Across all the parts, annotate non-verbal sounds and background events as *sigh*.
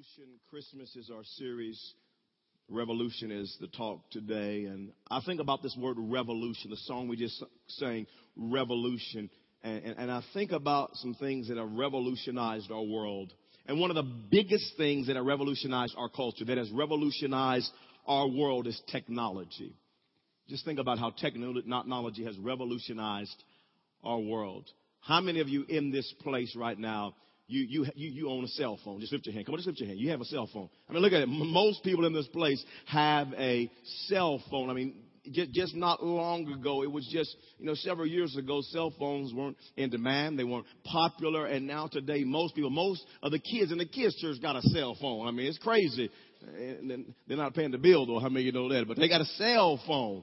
Revolution. Christmas is our series. Revolution is the talk today. And I think about this word revolution, the song we just sang, revolution. And, and, and I think about some things that have revolutionized our world. And one of the biggest things that have revolutionized our culture, that has revolutionized our world, is technology. Just think about how technology has revolutionized our world. How many of you in this place right now you, you, you, you own a cell phone. Just lift your hand. Come on, just lift your hand. You have a cell phone. I mean, look at it. Most people in this place have a cell phone. I mean, just, just not long ago, it was just, you know, several years ago, cell phones weren't in demand. They weren't popular. And now today, most people, most of the kids in the kids church got a cell phone. I mean, it's crazy. And they're not paying the bill though. How many of you know that? But they got a cell phone.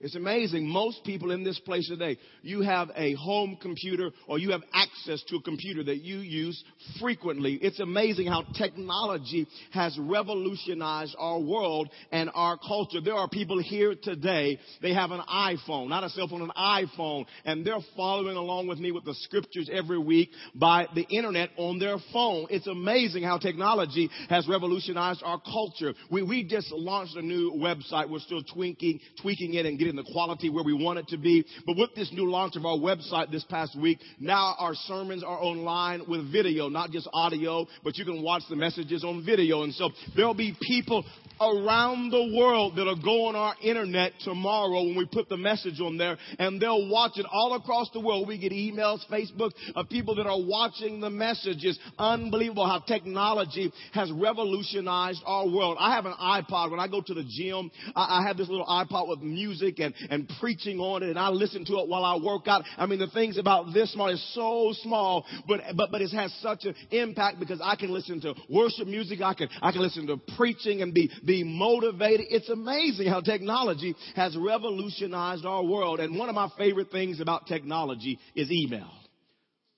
It's amazing. Most people in this place today, you have a home computer or you have access to a computer that you use frequently. It's amazing how technology has revolutionized our world and our culture. There are people here today, they have an iPhone, not a cell phone, an iPhone, and they're following along with me with the scriptures every week by the internet on their phone. It's amazing how technology has revolutionized our culture. We, we just launched a new website. We're still tweaking, tweaking it and getting getting the quality where we want it to be. But with this new launch of our website this past week, now our sermons are online with video, not just audio, but you can watch the messages on video. And so there'll be people around the world that'll go on our internet tomorrow when we put the message on there and they'll watch it all across the world. We get emails, Facebook of people that are watching the messages. Unbelievable how technology has revolutionized our world. I have an iPod. When I go to the gym, I, I have this little iPod with music and, and preaching on it and I listen to it while I work out. I mean, the things about this small is so small, but, but, but it has such an impact because I can listen to worship music. I can, I can listen to preaching and be, be motivated. It's amazing how technology has revolutionized our world. And one of my favorite things about technology is email.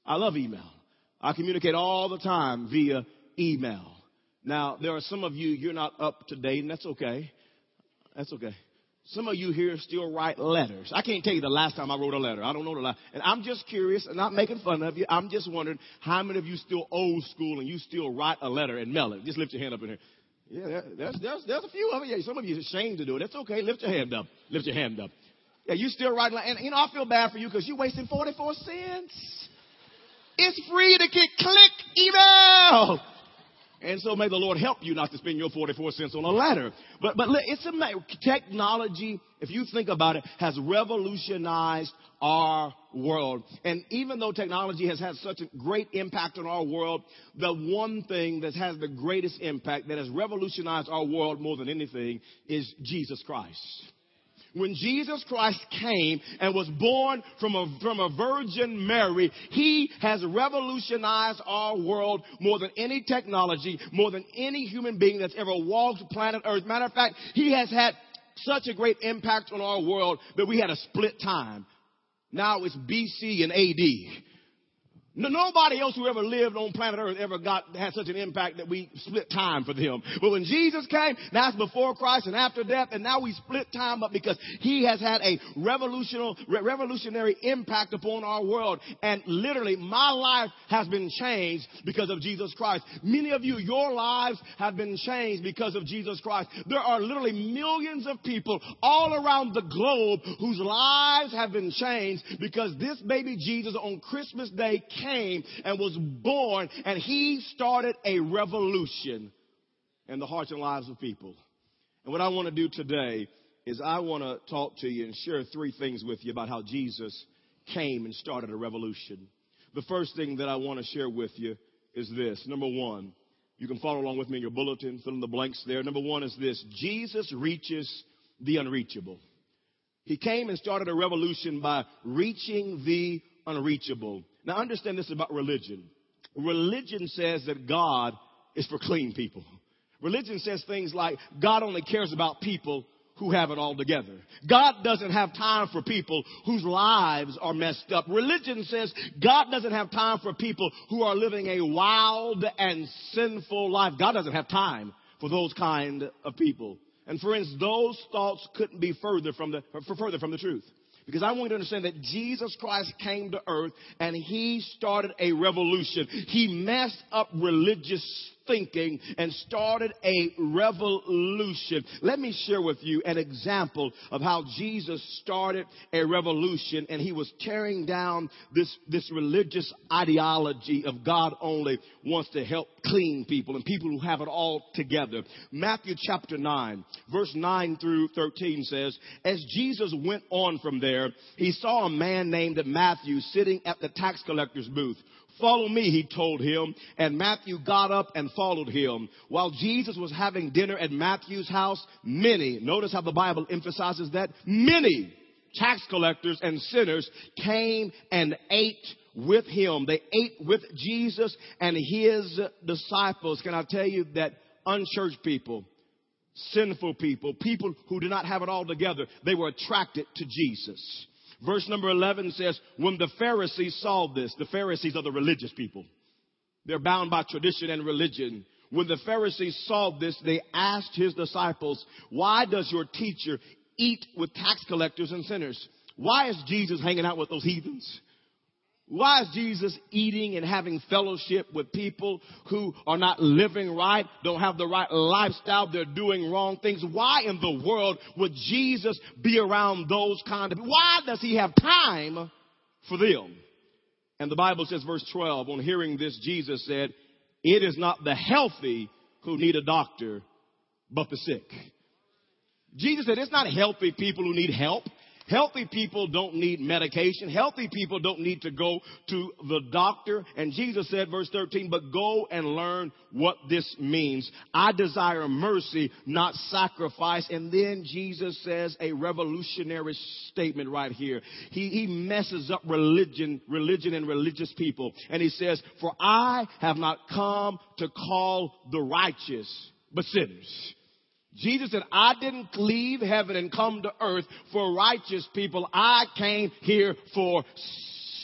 I love email. I communicate all the time via email. Now, there are some of you, you're not up to date, and that's okay. That's okay. Some of you here still write letters. I can't tell you the last time I wrote a letter. I don't know the last. And I'm just curious, and not making fun of you. I'm just wondering how many of you still old school and you still write a letter and mail it. Just lift your hand up in here. Yeah, there's, there's, there's a few of you. Yeah, some of you are ashamed to do it. That's okay. Lift your hand up. Lift your hand up. Yeah, you still writing. And, you know, I feel bad for you because you're wasting 44 cents. It's free to get click email. And so may the Lord help you not to spend your 44 cents on a ladder. But, but it's amazing. Technology, if you think about it, has revolutionized our world. And even though technology has had such a great impact on our world, the one thing that has the greatest impact that has revolutionized our world more than anything is Jesus Christ when Jesus Christ came and was born from a, from a Virgin Mary, He has revolutionized our world more than any technology, more than any human being that's ever walked planet Earth. Matter of fact, He has had such a great impact on our world that we had a split time. Now it's BC and AD. Nobody else who ever lived on planet Earth ever got had such an impact that we split time for them. But when Jesus came, that's before Christ and after death, and now we split time up because He has had a revolutionary, revolutionary impact upon our world. And literally, my life has been changed because of Jesus Christ. Many of you, your lives have been changed because of Jesus Christ. There are literally millions of people all around the globe whose lives have been changed because this baby Jesus on Christmas Day came and was born and he started a revolution in the hearts and lives of people. And what I want to do today is I want to talk to you and share three things with you about how Jesus came and started a revolution. The first thing that I want to share with you is this. Number one, you can follow along with me in your bulletin, fill in the blanks there. Number one is this. Jesus reaches the unreachable. He came and started a revolution by reaching the unreachable. Now understand this about religion. Religion says that God is for clean people. Religion says things like God only cares about people who have it all together. God doesn't have time for people whose lives are messed up. Religion says God doesn't have time for people who are living a wild and sinful life. God doesn't have time for those kind of people. And friends, those thoughts couldn't be further from the, further from the truth. Because I want you to understand that Jesus Christ came to earth and he started a revolution. He messed up religious thinking and started a revolution. Let me share with you an example of how Jesus started a revolution and he was tearing down this, this religious ideology of God only wants to help clean people and people who have it all together. Matthew chapter 9, verse 9 through 13 says, As Jesus went on from there, he saw a man named Matthew sitting at the tax collector's booth. Follow me, he told him. And Matthew got up and followed him. While Jesus was having dinner at Matthew's house, many, notice how the Bible emphasizes that, many tax collectors and sinners came and ate with him. They ate with Jesus and his disciples. Can I tell you that unchurched people, sinful people, people who did not have it all together, they were attracted to Jesus. Verse number 11 says, when the Pharisees saw this, the Pharisees are the religious people. They're bound by tradition and religion. When the Pharisees saw this, they asked his disciples, why does your teacher eat with tax collectors and sinners? Why is Jesus hanging out with those heathens? Why is Jesus eating and having fellowship with people who are not living right, don't have the right lifestyle, they're doing wrong things? Why in the world would Jesus be around those kind of people? Why does he have time for them? And the Bible says, verse 12, on hearing this, Jesus said, it is not the healthy who need a doctor, but the sick. Jesus said, it's not healthy people who need help. Healthy people don't need medication. Healthy people don't need to go to the doctor. And Jesus said, verse 13, but go and learn what this means. I desire mercy, not sacrifice. And then Jesus says a revolutionary statement right here. He, he messes up religion, religion and religious people. And he says, for I have not come to call the righteous, but sinners. Jesus said, I didn't leave heaven and come to earth for righteous people. I came here for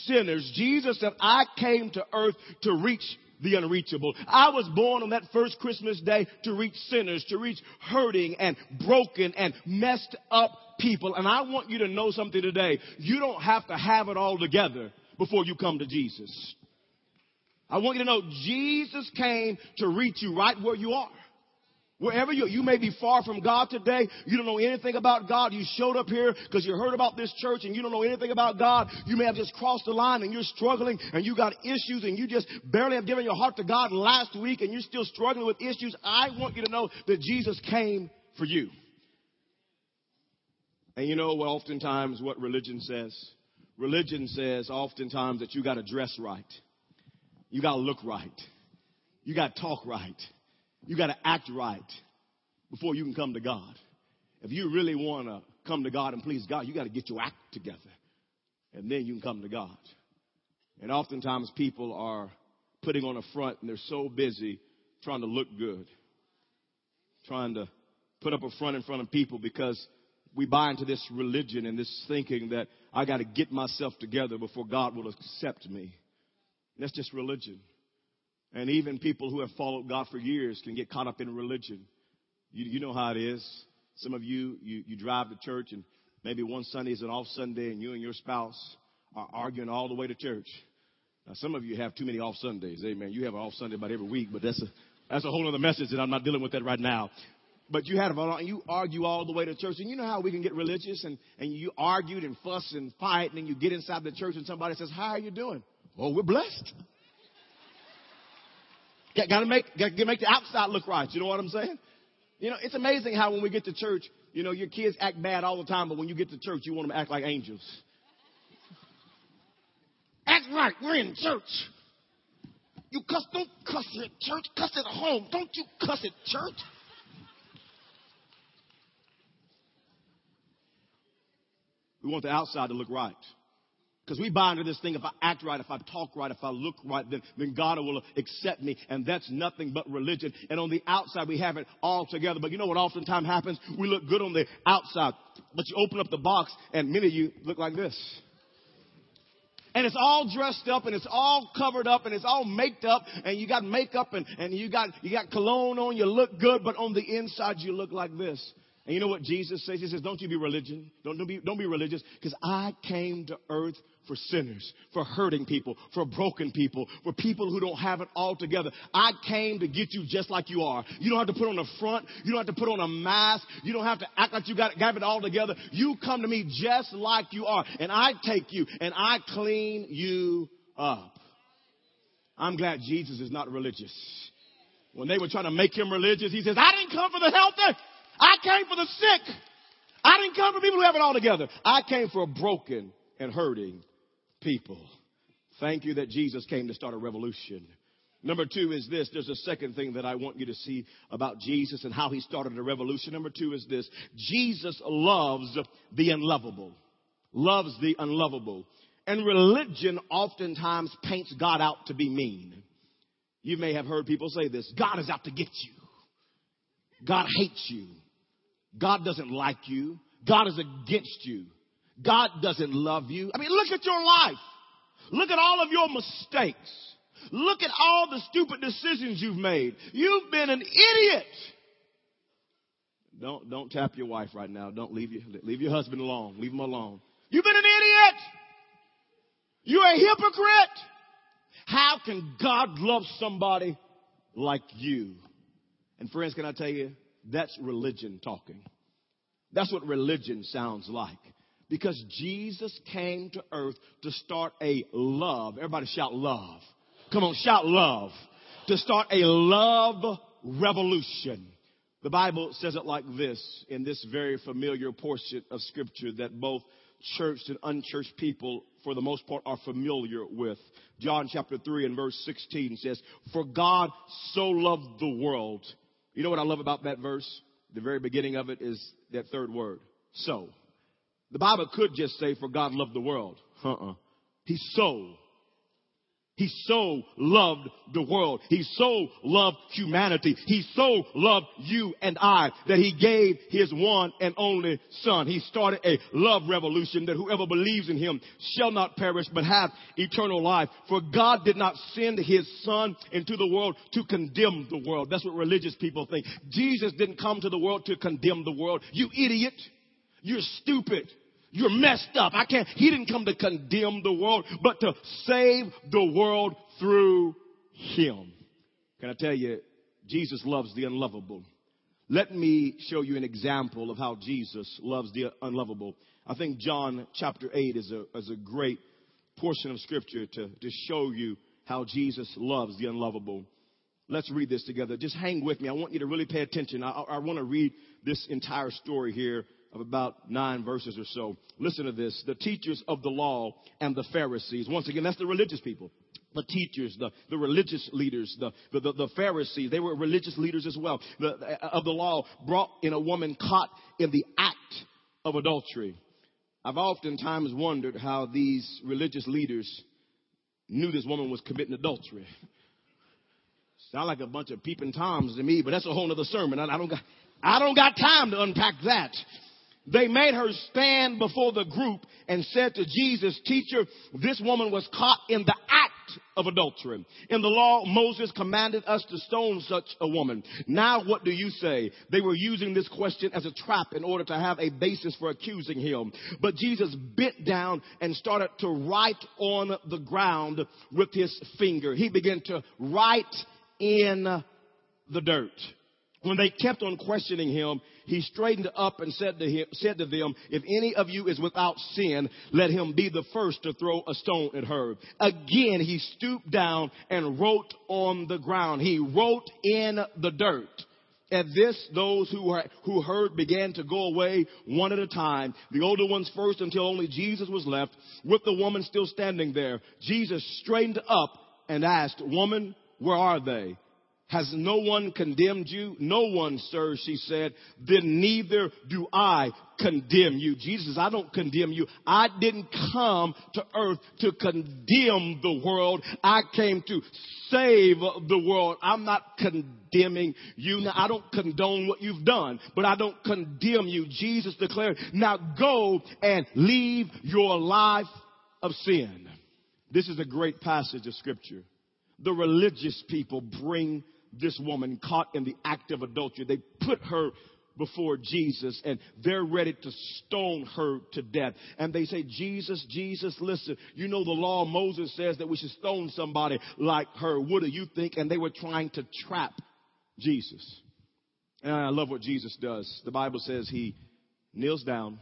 sinners. Jesus said, I came to earth to reach the unreachable. I was born on that first Christmas day to reach sinners, to reach hurting and broken and messed up people. And I want you to know something today. You don't have to have it all together before you come to Jesus. I want you to know Jesus came to reach you right where you are. Wherever you, you may be far from God today, you don't know anything about God. You showed up here because you heard about this church and you don't know anything about God. You may have just crossed the line and you're struggling and you got issues and you just barely have given your heart to God last week and you're still struggling with issues. I want you to know that Jesus came for you. And you know what oftentimes what religion says? Religion says oftentimes that you got to dress right. You got to look right. You got to talk right. You got to act right before you can come to God. If you really want to come to God and please God, you got to get your act together. And then you can come to God. And oftentimes people are putting on a front and they're so busy trying to look good. Trying to put up a front in front of people because we buy into this religion and this thinking that I got to get myself together before God will accept me. And that's just religion. And even people who have followed God for years can get caught up in religion. You, you know how it is. Some of you, you, you drive to church and maybe one Sunday is an off Sunday and you and your spouse are arguing all the way to church. Now, some of you have too many off Sundays. Amen. You have an off Sunday about every week, but that's a, that's a whole other message and I'm not dealing with that right now. But you had a, you argue all the way to church. And you know how we can get religious and, and you argued and fuss and fight and then you get inside the church and somebody says, how are you doing? Oh, we're blessed. Got to make, got to make the outside look right. You know what I'm saying? You know, it's amazing how when we get to church, you know, your kids act bad all the time, but when you get to church, you want them to act like angels. Act right. We're in church. You cuss, don't cuss at church. Cuss at home. Don't you cuss at church. We want the outside to look right. Because we buy into this thing, if I act right, if I talk right, if I look right, then, then God will accept me. And that's nothing but religion. And on the outside, we have it all together. But you know what oftentimes happens? We look good on the outside. But you open up the box, and many of you look like this. And it's all dressed up and it's all covered up and it's all made up and you got makeup and, and you got, you got cologne on, you look good, but on the inside you look like this. And you know what Jesus says? He says, don't you be religion. Don't, don't be, don't be religious because I came to earth for sinners, for hurting people, for broken people, for people who don't have it all together. I came to get you just like you are. You don't have to put on a front. You don't have to put on a mask. You don't have to act like you got, got it all together. You come to me just like you are and I take you and I clean you up. I'm glad Jesus is not religious. When they were trying to make him religious, he says, I didn't come for the healthy. I came for the sick. I didn't come for people who have it all together. I came for broken and hurting people. Thank you that Jesus came to start a revolution. Number two is this. There's a second thing that I want you to see about Jesus and how he started a revolution. Number two is this. Jesus loves the unlovable. Loves the unlovable. And religion oftentimes paints God out to be mean. You may have heard people say this. God is out to get you. God hates you. God doesn't like you. God is against you. God doesn't love you. I mean, look at your life. Look at all of your mistakes. Look at all the stupid decisions you've made. You've been an idiot. Don't, don't tap your wife right now. Don't leave your, leave your husband alone. Leave him alone. You've been an idiot. You're a hypocrite. How can God love somebody like you? And friends, can I tell you, that's religion talking. That's what religion sounds like. Because Jesus came to earth to start a love. Everybody shout love. Come on, shout love. To start a love revolution. The Bible says it like this in this very familiar portion of scripture that both churched and unchurched people, for the most part, are familiar with. John chapter 3 and verse 16 says, For God so loved the world. You know what I love about that verse? The very beginning of it is that third word. So. The Bible could just say, for God loved the world. Uh-uh. He so he so loved the world. He so loved humanity. He so loved you and I that he gave his one and only son. He started a love revolution that whoever believes in him shall not perish but have eternal life. For God did not send his son into the world to condemn the world. That's what religious people think. Jesus didn't come to the world to condemn the world. You idiot. You're stupid. You're messed up. I can't, he didn't come to condemn the world, but to save the world through him. Can I tell you, Jesus loves the unlovable. Let me show you an example of how Jesus loves the unlovable. I think John chapter 8 is a, is a great portion of scripture to, to show you how Jesus loves the unlovable. Let's read this together. Just hang with me. I want you to really pay attention. I, I want to read this entire story here of about nine verses or so. Listen to this. The teachers of the law and the Pharisees. Once again, that's the religious people. The teachers, the, the religious leaders, the, the, the, the Pharisees, they were religious leaders as well, the, uh, of the law, brought in a woman caught in the act of adultery. I've oftentimes wondered how these religious leaders knew this woman was committing adultery. Sound like a bunch of peeping toms to me, but that's a whole other sermon. I, I don't got, I don't got time to unpack that. They made her stand before the group and said to Jesus, teacher, this woman was caught in the act of adultery. In the law, Moses commanded us to stone such a woman. Now what do you say? They were using this question as a trap in order to have a basis for accusing him. But Jesus bent down and started to write on the ground with his finger. He began to write in the dirt. When they kept on questioning him, he straightened up and said to, him, said to them, if any of you is without sin, let him be the first to throw a stone at her. Again, he stooped down and wrote on the ground. He wrote in the dirt. At this, those who, were, who heard began to go away one at a time. The older ones first until only Jesus was left with the woman still standing there. Jesus straightened up and asked, woman, where are they? Has no one condemned you? No one, sir, she said. Then neither do I condemn you. Jesus, I don't condemn you. I didn't come to earth to condemn the world. I came to save the world. I'm not condemning you. Now, I don't condone what you've done, but I don't condemn you. Jesus declared, now go and leave your life of sin. This is a great passage of scripture. The religious people bring this woman caught in the act of adultery. They put her before Jesus and they're ready to stone her to death. And they say, Jesus, Jesus, listen, you know the law of Moses says that we should stone somebody like her. What do you think? And they were trying to trap Jesus. And I love what Jesus does. The Bible says he kneels down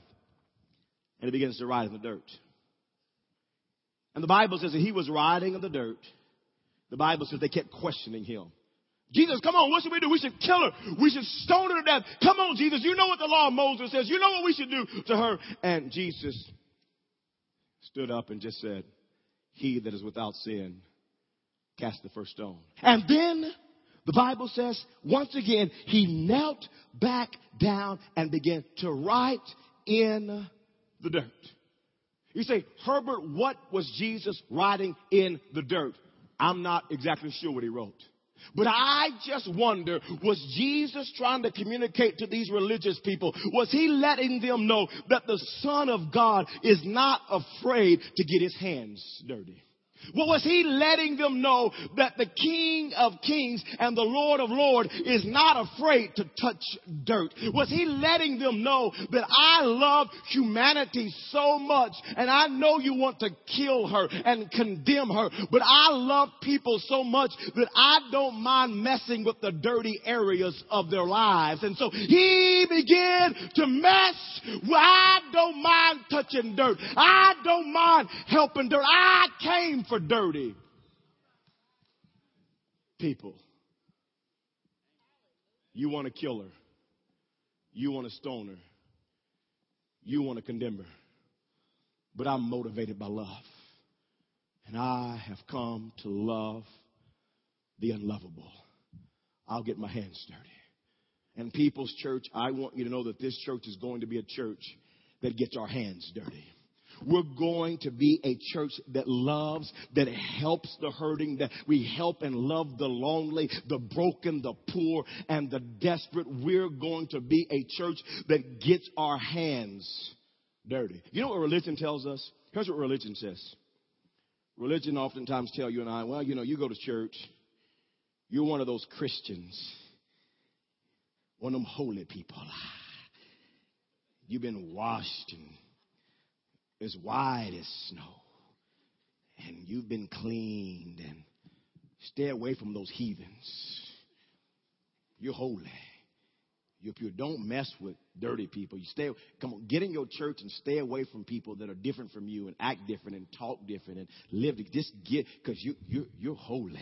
and he begins to write in the dirt. And the Bible says that he was riding in the dirt. The Bible says they kept questioning him. Jesus, come on, what should we do? We should kill her. We should stone her to death. Come on, Jesus, you know what the law of Moses says. You know what we should do to her. And Jesus stood up and just said, He that is without sin, cast the first stone. And then the Bible says, once again, he knelt back down and began to write in the dirt. You say, Herbert, what was Jesus writing in the dirt? I'm not exactly sure what he wrote. But I just wonder, was Jesus trying to communicate to these religious people? Was he letting them know that the Son of God is not afraid to get his hands dirty? Well, was he letting them know that the King of Kings and the Lord of Lords is not afraid to touch dirt? Was he letting them know that I love humanity so much and I know you want to kill her and condemn her, but I love people so much that I don't mind messing with the dirty areas of their lives. And so he began to mess. I don't mind touching dirt. I don't mind helping dirt. I came for dirty people. You want to kill her. You want to stone her. You want to condemn her. But I'm motivated by love. And I have come to love the unlovable. I'll get my hands dirty. And People's Church, I want you to know that this church is going to be a church that gets our hands dirty. We're going to be a church that loves, that helps the hurting, that we help and love the lonely, the broken, the poor, and the desperate. We're going to be a church that gets our hands dirty. You know what religion tells us? Here's what religion says. Religion oftentimes tell you and I, well, you know, you go to church, you're one of those Christians, one of them holy people. Ah, you've been washed and as white as snow. And you've been cleaned and stay away from those heathens. You're holy. Pure. Don't mess with dirty people. You stay. Come on, get in your church and stay away from people that are different from you and act different and talk different and live. Just get because you you you're holy.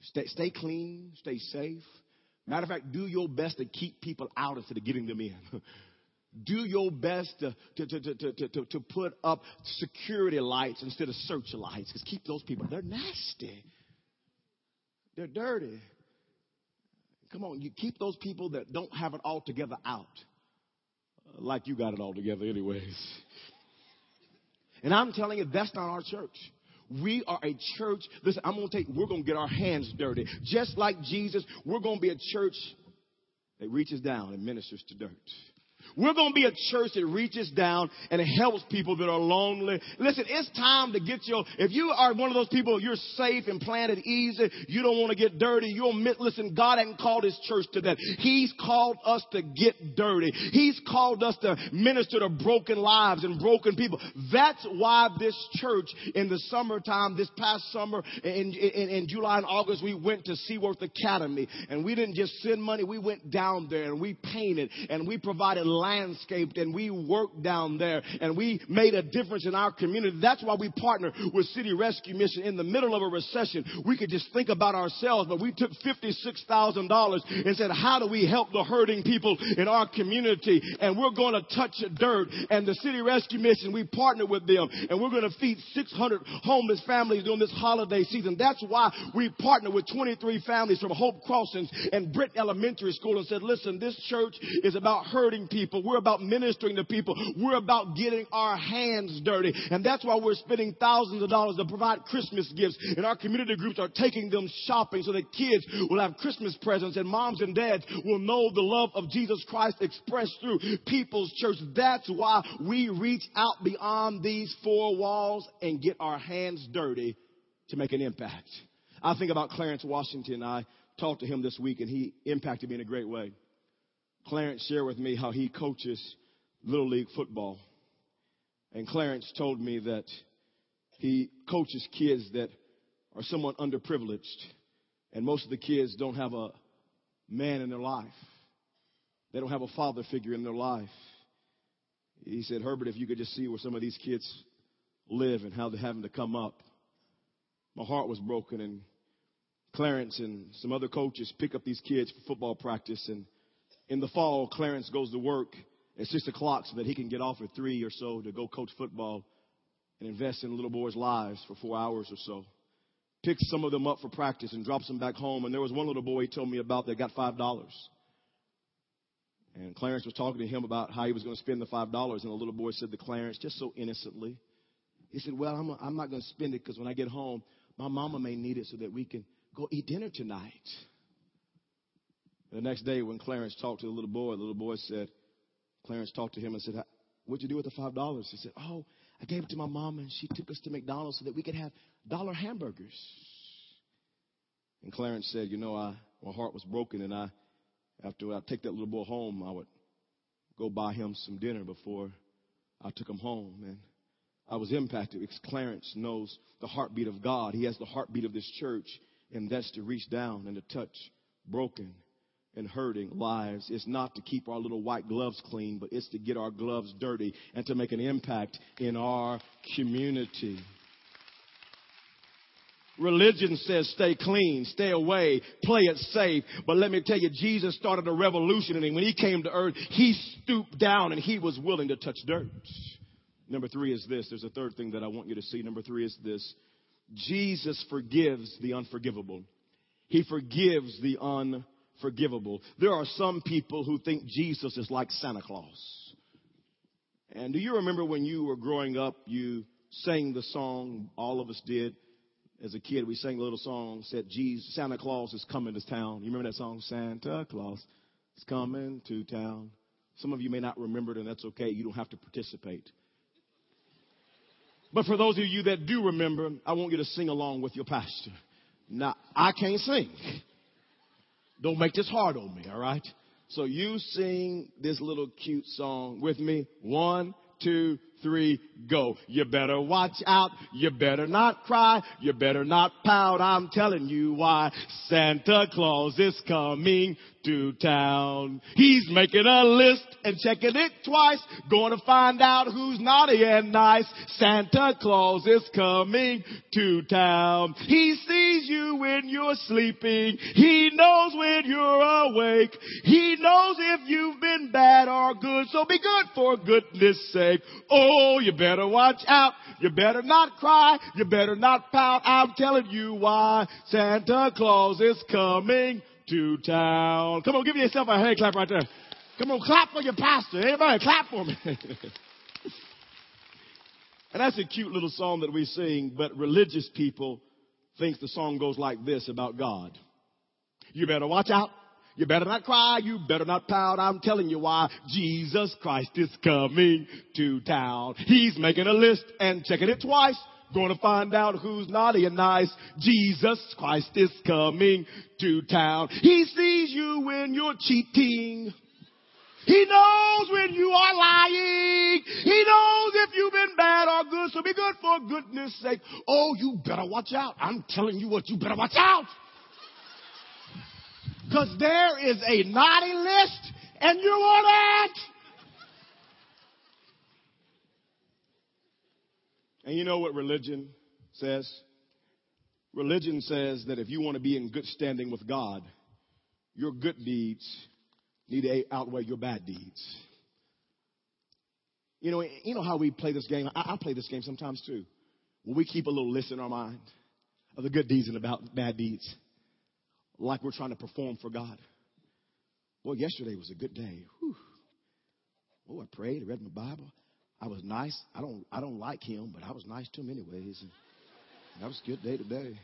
Stay stay clean. Stay safe. Matter of fact, do your best to keep people out instead of getting them in. *laughs* do your best to, to, to, to, to, put up security lights instead of searchlights. Because keep those people, they're nasty. They're dirty. Come on, you keep those people that don't have it all together out. Uh, like you got it all together, anyways. *laughs* And I'm telling you, that's not our church. We are a church. Listen, I'm to take, we're to get our hands dirty. Just like Jesus, we're to be a church that reaches down and ministers to dirt. We're going to be a church that reaches down and helps people that are lonely. Listen, it's time to get your, if you are one of those people, you're safe and planted easy, you don't want to get dirty, you'll admit, listen, God hasn't called his church to that. He's called us to get dirty. He's called us to minister to broken lives and broken people. That's why this church in the summertime, this past summer, in, in, in July and August, we went to Seeworth Academy and we didn't just send money, we went down there and we painted and we provided landscaped and we worked down there and we made a difference in our community. That's why we partner with City Rescue Mission in the middle of a recession. We could just think about ourselves, but we took $56,000 and said, how do we help the hurting people in our community? And we're going to touch dirt. And the City Rescue Mission, we partnered with them and we're going to feed 600 homeless families during this holiday season. That's why we partnered with 23 families from Hope Crossings and Britt Elementary School and said, listen, this church is about hurting people people. We're about ministering to people. We're about getting our hands dirty. And that's why we're spending thousands of dollars to provide Christmas gifts. And our community groups are taking them shopping so that kids will have Christmas presents and moms and dads will know the love of Jesus Christ expressed through people's church. That's why we reach out beyond these four walls and get our hands dirty to make an impact. I think about Clarence Washington. I talked to him this week and he impacted me in a great way. Clarence shared with me how he coaches Little League football. And Clarence told me that he coaches kids that are somewhat underprivileged. And most of the kids don't have a man in their life. They don't have a father figure in their life. He said, Herbert, if you could just see where some of these kids live and how they're having to come up. My heart was broken and Clarence and some other coaches pick up these kids for football practice and in the fall, Clarence goes to work at six o'clock so that he can get off at three or so to go coach football and invest in little boys' lives for four hours or so. Picks some of them up for practice and drops them back home. And there was one little boy he told me about that got five dollars. And Clarence was talking to him about how he was going to spend the five dollars. And the little boy said to Clarence, just so innocently, he said, "Well, I'm, I'm not going to spend it because when I get home, my mama may need it so that we can go eat dinner tonight." The next day, when Clarence talked to the little boy, the little boy said, Clarence talked to him and said, What'd you do with the five dollars? He said, Oh, I gave it to my mom and she took us to McDonald's so that we could have dollar hamburgers. And Clarence said, You know, I, my heart was broken and I, after I take that little boy home, I would go buy him some dinner before I took him home. And I was impacted because Clarence knows the heartbeat of God. He has the heartbeat of this church, and that's to reach down and to touch broken and hurting lives is not to keep our little white gloves clean, but it's to get our gloves dirty and to make an impact in our community. Religion says stay clean, stay away, play it safe. But let me tell you, Jesus started a revolution and when he came to earth, he stooped down and he was willing to touch dirt. Number three is this. There's a third thing that I want you to see. Number three is this. Jesus forgives the unforgivable. He forgives the unforgivable forgivable. There are some people who think Jesus is like Santa Claus. And do you remember when you were growing up, you sang the song, all of us did. As a kid, we sang a little song, said, Jesus, Santa Claus is coming to town. You remember that song? Santa Claus is coming to town. Some of you may not remember it, and that's okay. You don't have to participate. But for those of you that do remember, I want you to sing along with your pastor. Now, I can't sing. Don't make this hard on me, all right? So you sing this little cute song with me. One, two, three, go. You better watch out. You better not cry. You better not pout. I'm telling you why. Santa Claus is coming to town. He's making a list and checking it twice. Going to find out who's naughty and nice. Santa Claus is coming to town. He sees you when you're sleeping. He knows when you're awake. He knows if you've been bad or good. So be good for goodness sake. Oh, Oh, you better watch out. You better not cry. You better not pout. I'm telling you why. Santa Claus is coming to town. Come on, give yourself a hand clap right there. Come on, clap for your pastor. Everybody, clap for me. *laughs* and that's a cute little song that we sing, but religious people think the song goes like this about God. You better watch out. You better not cry. You better not pout. I'm telling you why. Jesus Christ is coming to town. He's making a list and checking it twice. To find out who's naughty and nice. Jesus Christ is coming to town. He sees you when you're cheating. He knows when you are lying. He knows if you've been bad or good. So be good for goodness sake. Oh, you better watch out. I'm telling you what, you better watch out. Because there is a naughty list and you're on it. And you know what religion says? Religion says that if you want to be in good standing with God, your good deeds need to outweigh your bad deeds. You know, you know how we play this game? I, I play this game sometimes too. When we keep a little list in our mind of the good deeds and the bad deeds, like we're trying to perform for God. Well, yesterday was a good day. Whew. Oh, I prayed, I read my Bible. I was nice. I don't I don't like him, but I was nice to him anyways. And that was a good day today.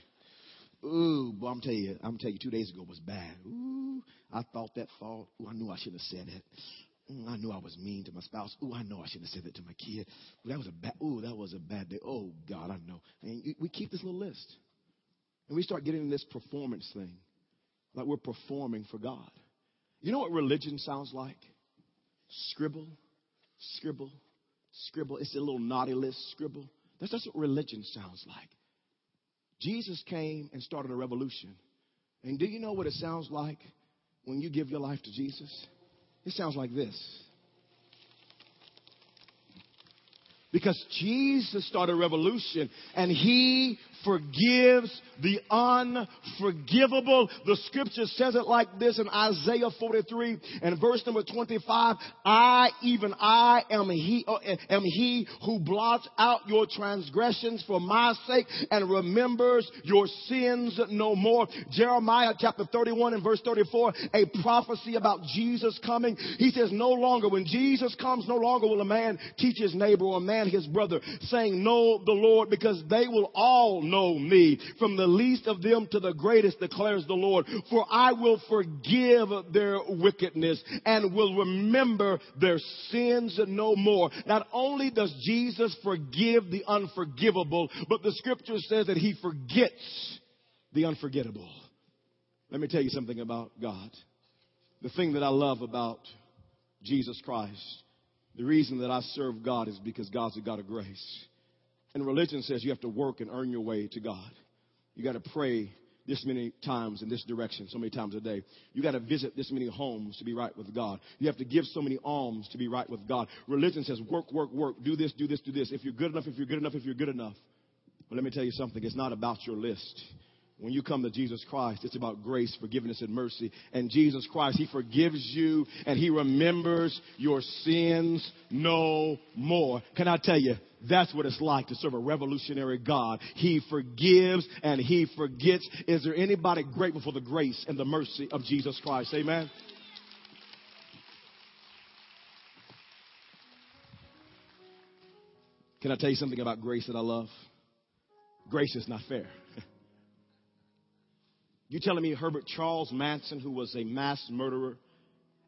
Ooh, boy, I'm telling you, I'm telling you, two days ago was bad. Ooh, I thought that thought. Ooh, I knew I shouldn't have said that. Ooh, mm, I knew I was mean to my spouse. Ooh, I know I shouldn't have said that to my kid. Ooh, that was a bad. Ooh, that was a bad day. Oh God, I know. And we keep this little list, and we start getting this performance thing, like we're performing for God. You know what religion sounds like? Scribble, scribble, scribble. It's a little naughty list, scribble. That's, that's what religion sounds like. Jesus came and started a revolution. And do you know what it sounds like when you give your life to Jesus? It sounds like this. Because Jesus started a revolution and he forgives the unforgivable. The scripture says it like this in Isaiah 43 and verse number 25. I, even I am he, uh, am he who blots out your transgressions for my sake and remembers your sins no more. Jeremiah chapter 31 and verse 34, a prophecy about Jesus coming. He says no longer, when Jesus comes, no longer will a man teach his neighbor or a man his brother saying, know the Lord because they will all know me from the least of them to the greatest, declares the Lord. For I will forgive their wickedness and will remember their sins no more. Not only does Jesus forgive the unforgivable, but the scripture says that he forgets the unforgettable. Let me tell you something about God. The thing that I love about Jesus Christ, the reason that I serve God is because God's a God of grace. And religion says you have to work and earn your way to God. You got to pray this many times in this direction, so many times a day. You got to visit this many homes to be right with God. You have to give so many alms to be right with God. Religion says work, work, work. Do this, do this, do this. If you're good enough, if you're good enough, if you're good enough. But let me tell you something. It's not about your list. When you come to Jesus Christ, it's about grace, forgiveness, and mercy. And Jesus Christ, He forgives you and He remembers your sins no more. Can I tell you, that's what it's like to serve a revolutionary God. He forgives and He forgets. Is there anybody grateful for the grace and the mercy of Jesus Christ? Amen. Can I tell you something about grace that I love? Grace is not fair. *laughs* you telling me Herbert Charles Manson, who was a mass murderer,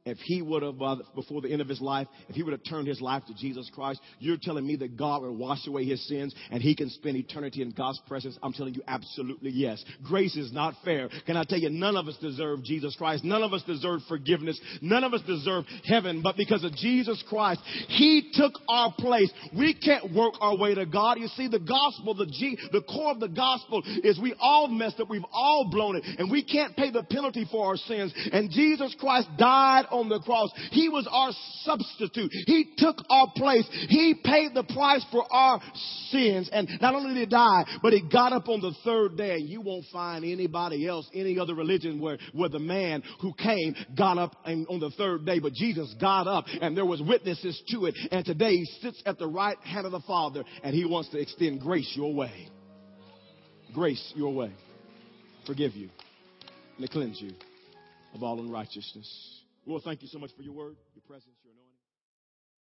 if he would have, uh, before the end of his life, if he would have turned his life to Jesus Christ, you're telling me that God will wash away his sins and he can spend eternity in God's presence? I'm telling you absolutely yes. Grace is not fair. Can I tell you, none of us deserve Jesus Christ. None of us deserve forgiveness. None of us deserve heaven. But because of Jesus Christ, he took our place. We can't work our way to God. You see, the gospel, the G, the core of the gospel is we all messed up. We've all blown it and we can't pay the penalty for our sins. And Jesus Christ died on the cross. He was our substitute. He took our place. He paid the price for our sins. And not only did he die, but he got up on the third day. And you won't find anybody else, any other religion where, where the man who came got up on the third day. But Jesus got up and there was witnesses to it. And today he sits at the right hand of the Father and he wants to extend grace your way. Grace your way. Forgive you and to cleanse you of all unrighteousness. Lord, thank you so much for your word, your presence.